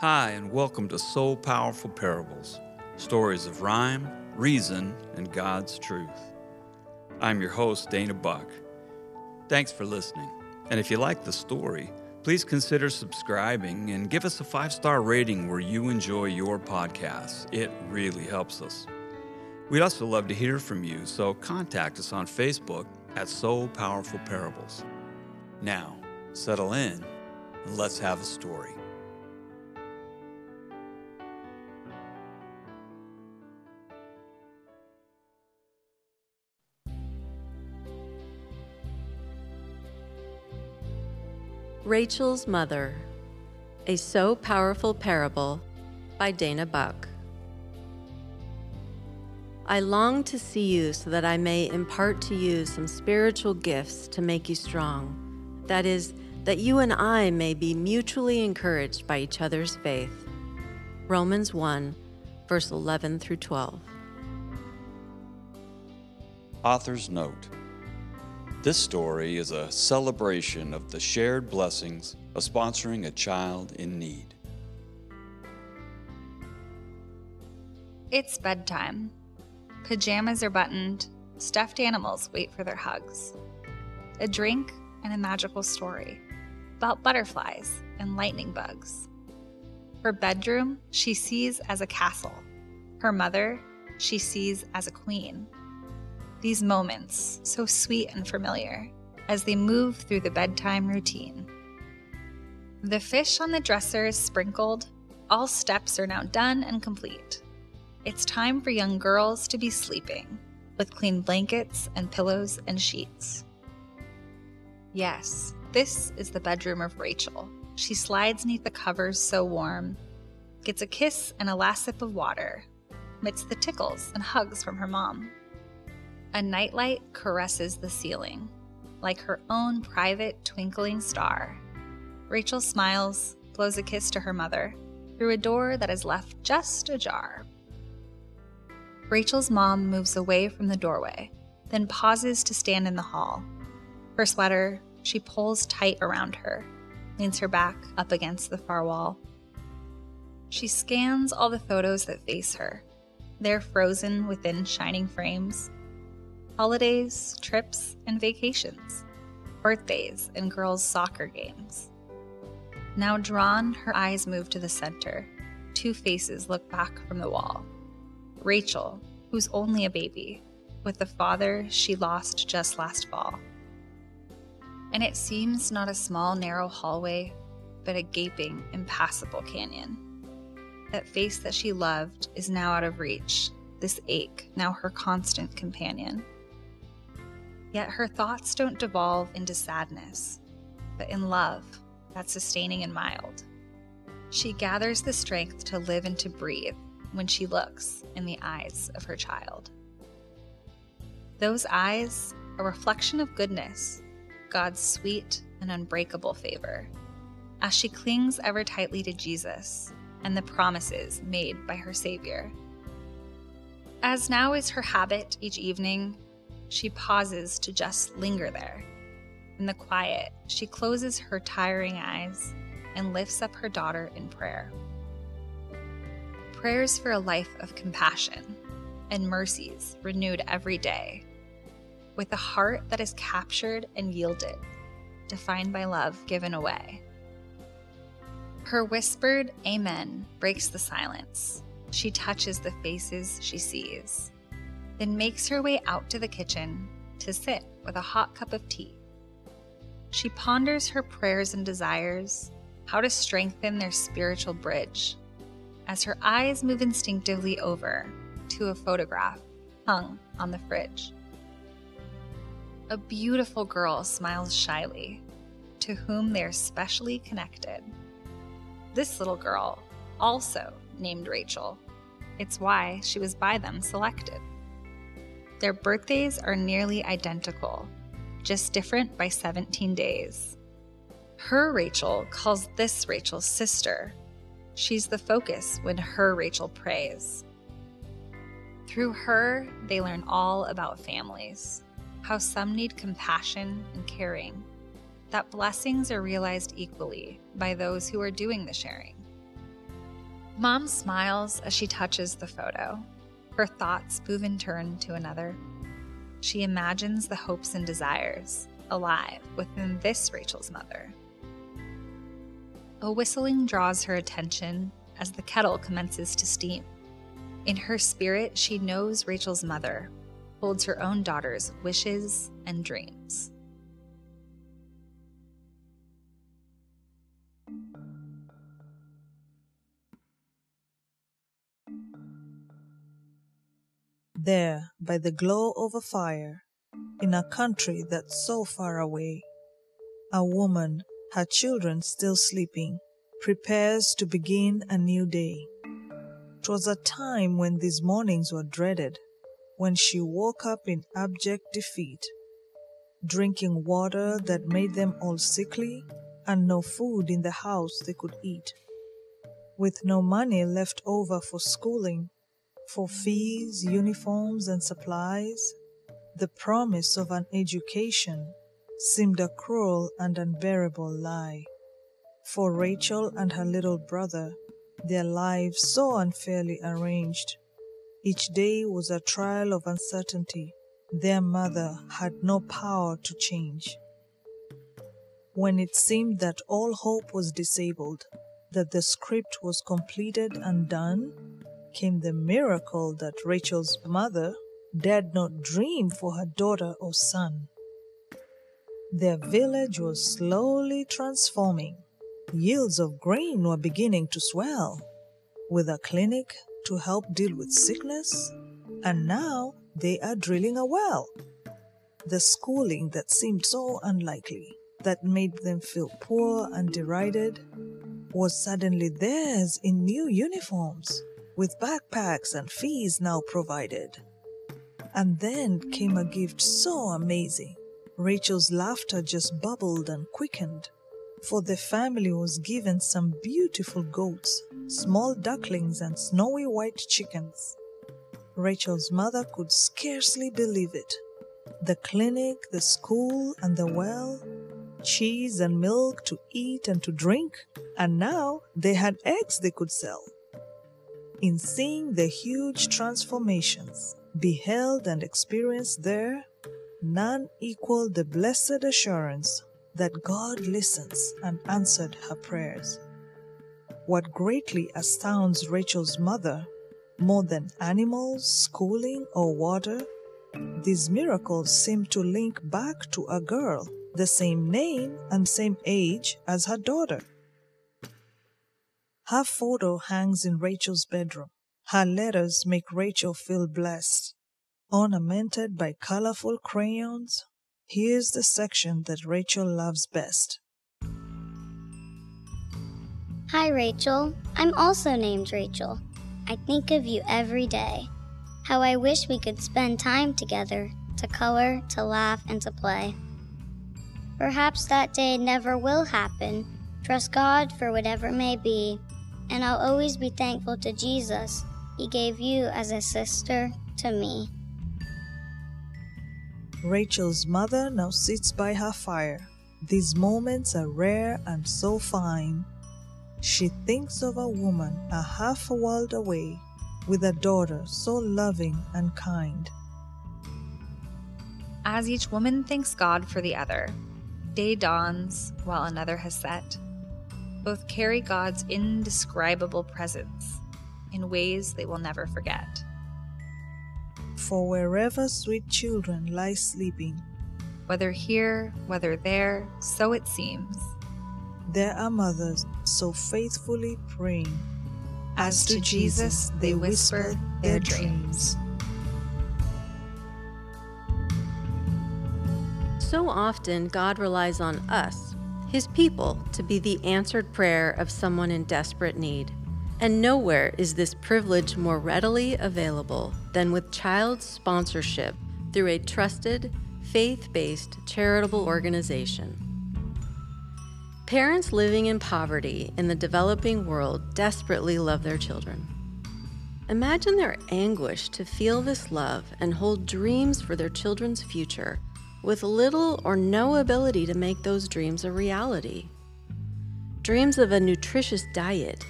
Hi, and welcome to So Powerful Parables stories of rhyme, reason, and God's truth. I'm your host, Dana Buck. Thanks for listening. And if you like the story, please consider subscribing and give us a five star rating where you enjoy your podcasts. It really helps us. We'd also love to hear from you, so contact us on Facebook at So Powerful Parables. Now, settle in and let's have a story. Rachel's Mother A So Powerful Parable by Dana Buck. I long to see you so that I may impart to you some spiritual gifts to make you strong. That is, that you and I may be mutually encouraged by each other's faith. Romans 1, verse 11 through 12. Author's Note this story is a celebration of the shared blessings of sponsoring a child in need. It's bedtime. Pajamas are buttoned, stuffed animals wait for their hugs. A drink and a magical story about butterflies and lightning bugs. Her bedroom she sees as a castle. Her mother she sees as a queen these moments, so sweet and familiar, as they move through the bedtime routine. The fish on the dresser is sprinkled, all steps are now done and complete. It's time for young girls to be sleeping, with clean blankets and pillows and sheets. Yes, this is the bedroom of Rachel. She slides neath the covers so warm, gets a kiss and a last sip of water, amidst the tickles and hugs from her mom. A nightlight caresses the ceiling, like her own private twinkling star. Rachel smiles, blows a kiss to her mother, through a door that is left just ajar. Rachel's mom moves away from the doorway, then pauses to stand in the hall. Her sweater she pulls tight around her, leans her back up against the far wall. She scans all the photos that face her. They're frozen within shining frames, holidays, trips, and vacations, birthdays, and girls' soccer games. Now drawn, her eyes move to the center. Two faces look back from the wall. Rachel, who's only a baby, with the father she lost just last fall. And it seems not a small, narrow hallway, but a gaping, impassable canyon. That face that she loved is now out of reach, this ache, now her constant companion. Yet her thoughts don't devolve into sadness, but in love that's sustaining and mild. She gathers the strength to live and to breathe when she looks in the eyes of her child. Those eyes, a reflection of goodness, God's sweet and unbreakable favor, as she clings ever tightly to Jesus and the promises made by her Savior. As now is her habit each evening, she pauses to just linger there. In the quiet, she closes her tiring eyes and lifts up her daughter in prayer. Prayers for a life of compassion and mercies renewed every day, with a heart that is captured and yielded, defined by love given away. Her whispered Amen breaks the silence. She touches the faces she sees then makes her way out to the kitchen to sit with a hot cup of tea. She ponders her prayers and desires, how to strengthen their spiritual bridge, as her eyes move instinctively over to a photograph hung on the fridge. A beautiful girl smiles shyly, to whom they are specially connected. This little girl, also named Rachel, it's why she was by them selected. Their birthdays are nearly identical, just different by 17 days. Her Rachel calls this Rachel's sister. She's the focus when her Rachel prays. Through her, they learn all about families, how some need compassion and caring, that blessings are realized equally by those who are doing the sharing. Mom smiles as she touches the photo. Her thoughts move in turn to another. She imagines the hopes and desires alive within this Rachel's mother. A whistling draws her attention as the kettle commences to steam. In her spirit, she knows Rachel's mother holds her own daughter's wishes and dreams. There, by the glow of a fire, in a country that's so far away, a woman, her children still sleeping, prepares to begin a new day. 'Twas a time when these mornings were dreaded, when she woke up in abject defeat, drinking water that made them all sickly, and no food in the house they could eat. With no money left over for schooling, for fees, uniforms, and supplies, the promise of an education seemed a cruel and unbearable lie. For Rachel and her little brother, their lives so unfairly arranged. Each day was a trial of uncertainty their mother had no power to change. When it seemed that all hope was disabled, that the script was completed and done, came the miracle that Rachel's mother dared not dream for her daughter or son. Their village was slowly transforming. Yields of grain were beginning to swell, with a clinic to help deal with sickness, and now they are drilling a well. The schooling that seemed so unlikely, that made them feel poor and derided, was suddenly theirs in new uniforms with backpacks and fees now provided. And then came a gift so amazing. Rachel's laughter just bubbled and quickened, for the family was given some beautiful goats, small ducklings, and snowy white chickens. Rachel's mother could scarcely believe it. The clinic, the school, and the well, cheese and milk to eat and to drink, and now they had eggs they could sell in seeing the huge transformations beheld and experienced there, none equaled the blessed assurance that God listens and answered her prayers. What greatly astounds Rachel's mother, more than animals, schooling, or water, these miracles seem to link back to a girl, the same name and same age as her daughter. Her photo hangs in Rachel's bedroom. Her letters make Rachel feel blessed. Ornamented by colorful crayons, here's the section that Rachel loves best. Hi, Rachel. I'm also named Rachel. I think of you every day. How I wish we could spend time together to color, to laugh, and to play. Perhaps that day never will happen. Trust God for whatever may be and I'll always be thankful to Jesus. He gave you as a sister to me. Rachel's mother now sits by her fire. These moments are rare and so fine. She thinks of a woman a half a world away with a daughter so loving and kind. As each woman thanks God for the other, day dawns while another has set both carry God's indescribable presence in ways they will never forget. For wherever sweet children lie sleeping, whether here, whether there, so it seems, there are mothers so faithfully praying. As, to Jesus, they whisper their dreams. So often, God relies on us his people to be the answered prayer of someone in desperate need. And nowhere is this privilege more readily available than with child sponsorship through a trusted, faith based charitable organization. Parents living in poverty in the developing world desperately love their children. Imagine their anguish to feel this love and hold dreams for their children's future with little or no ability to make those dreams a reality. Dreams of a nutritious diet,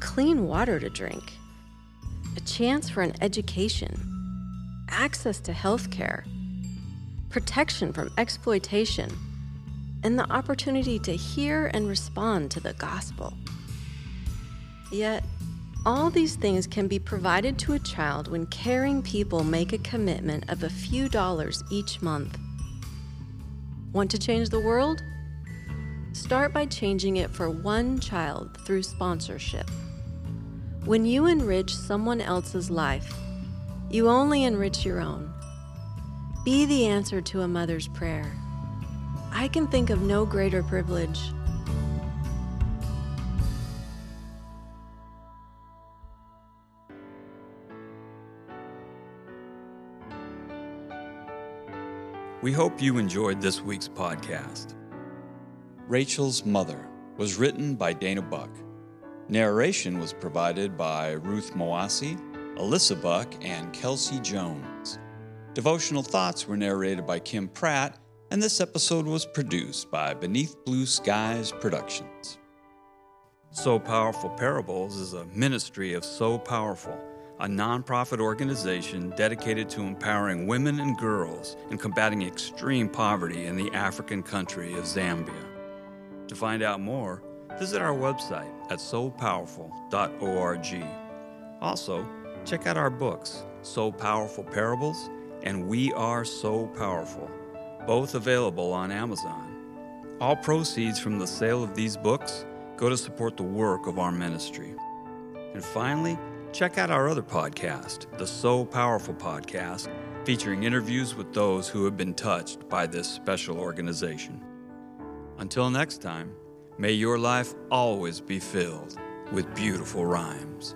clean water to drink, a chance for an education, access to health care, protection from exploitation, and the opportunity to hear and respond to the gospel. Yet, all these things can be provided to a child when caring people make a commitment of a few dollars each month. Want to change the world? Start by changing it for one child through sponsorship. When you enrich someone else's life, you only enrich your own. Be the answer to a mother's prayer. I can think of no greater privilege. We hope you enjoyed this week's podcast. Rachel's Mother was written by Dana Buck. Narration was provided by Ruth Moasi, Alyssa Buck, and Kelsey Jones. Devotional thoughts were narrated by Kim Pratt, and this episode was produced by Beneath Blue Skies Productions. So Powerful Parables is a ministry of So Powerful a nonprofit organization dedicated to empowering women and girls and combating extreme poverty in the African country of Zambia. To find out more, visit our website at sopowerful.org. Also, check out our books, So Powerful Parables and We Are So Powerful, both available on Amazon. All proceeds from the sale of these books go to support the work of our ministry. And finally, Check out our other podcast, the So Powerful Podcast, featuring interviews with those who have been touched by this special organization. Until next time, may your life always be filled with beautiful rhymes.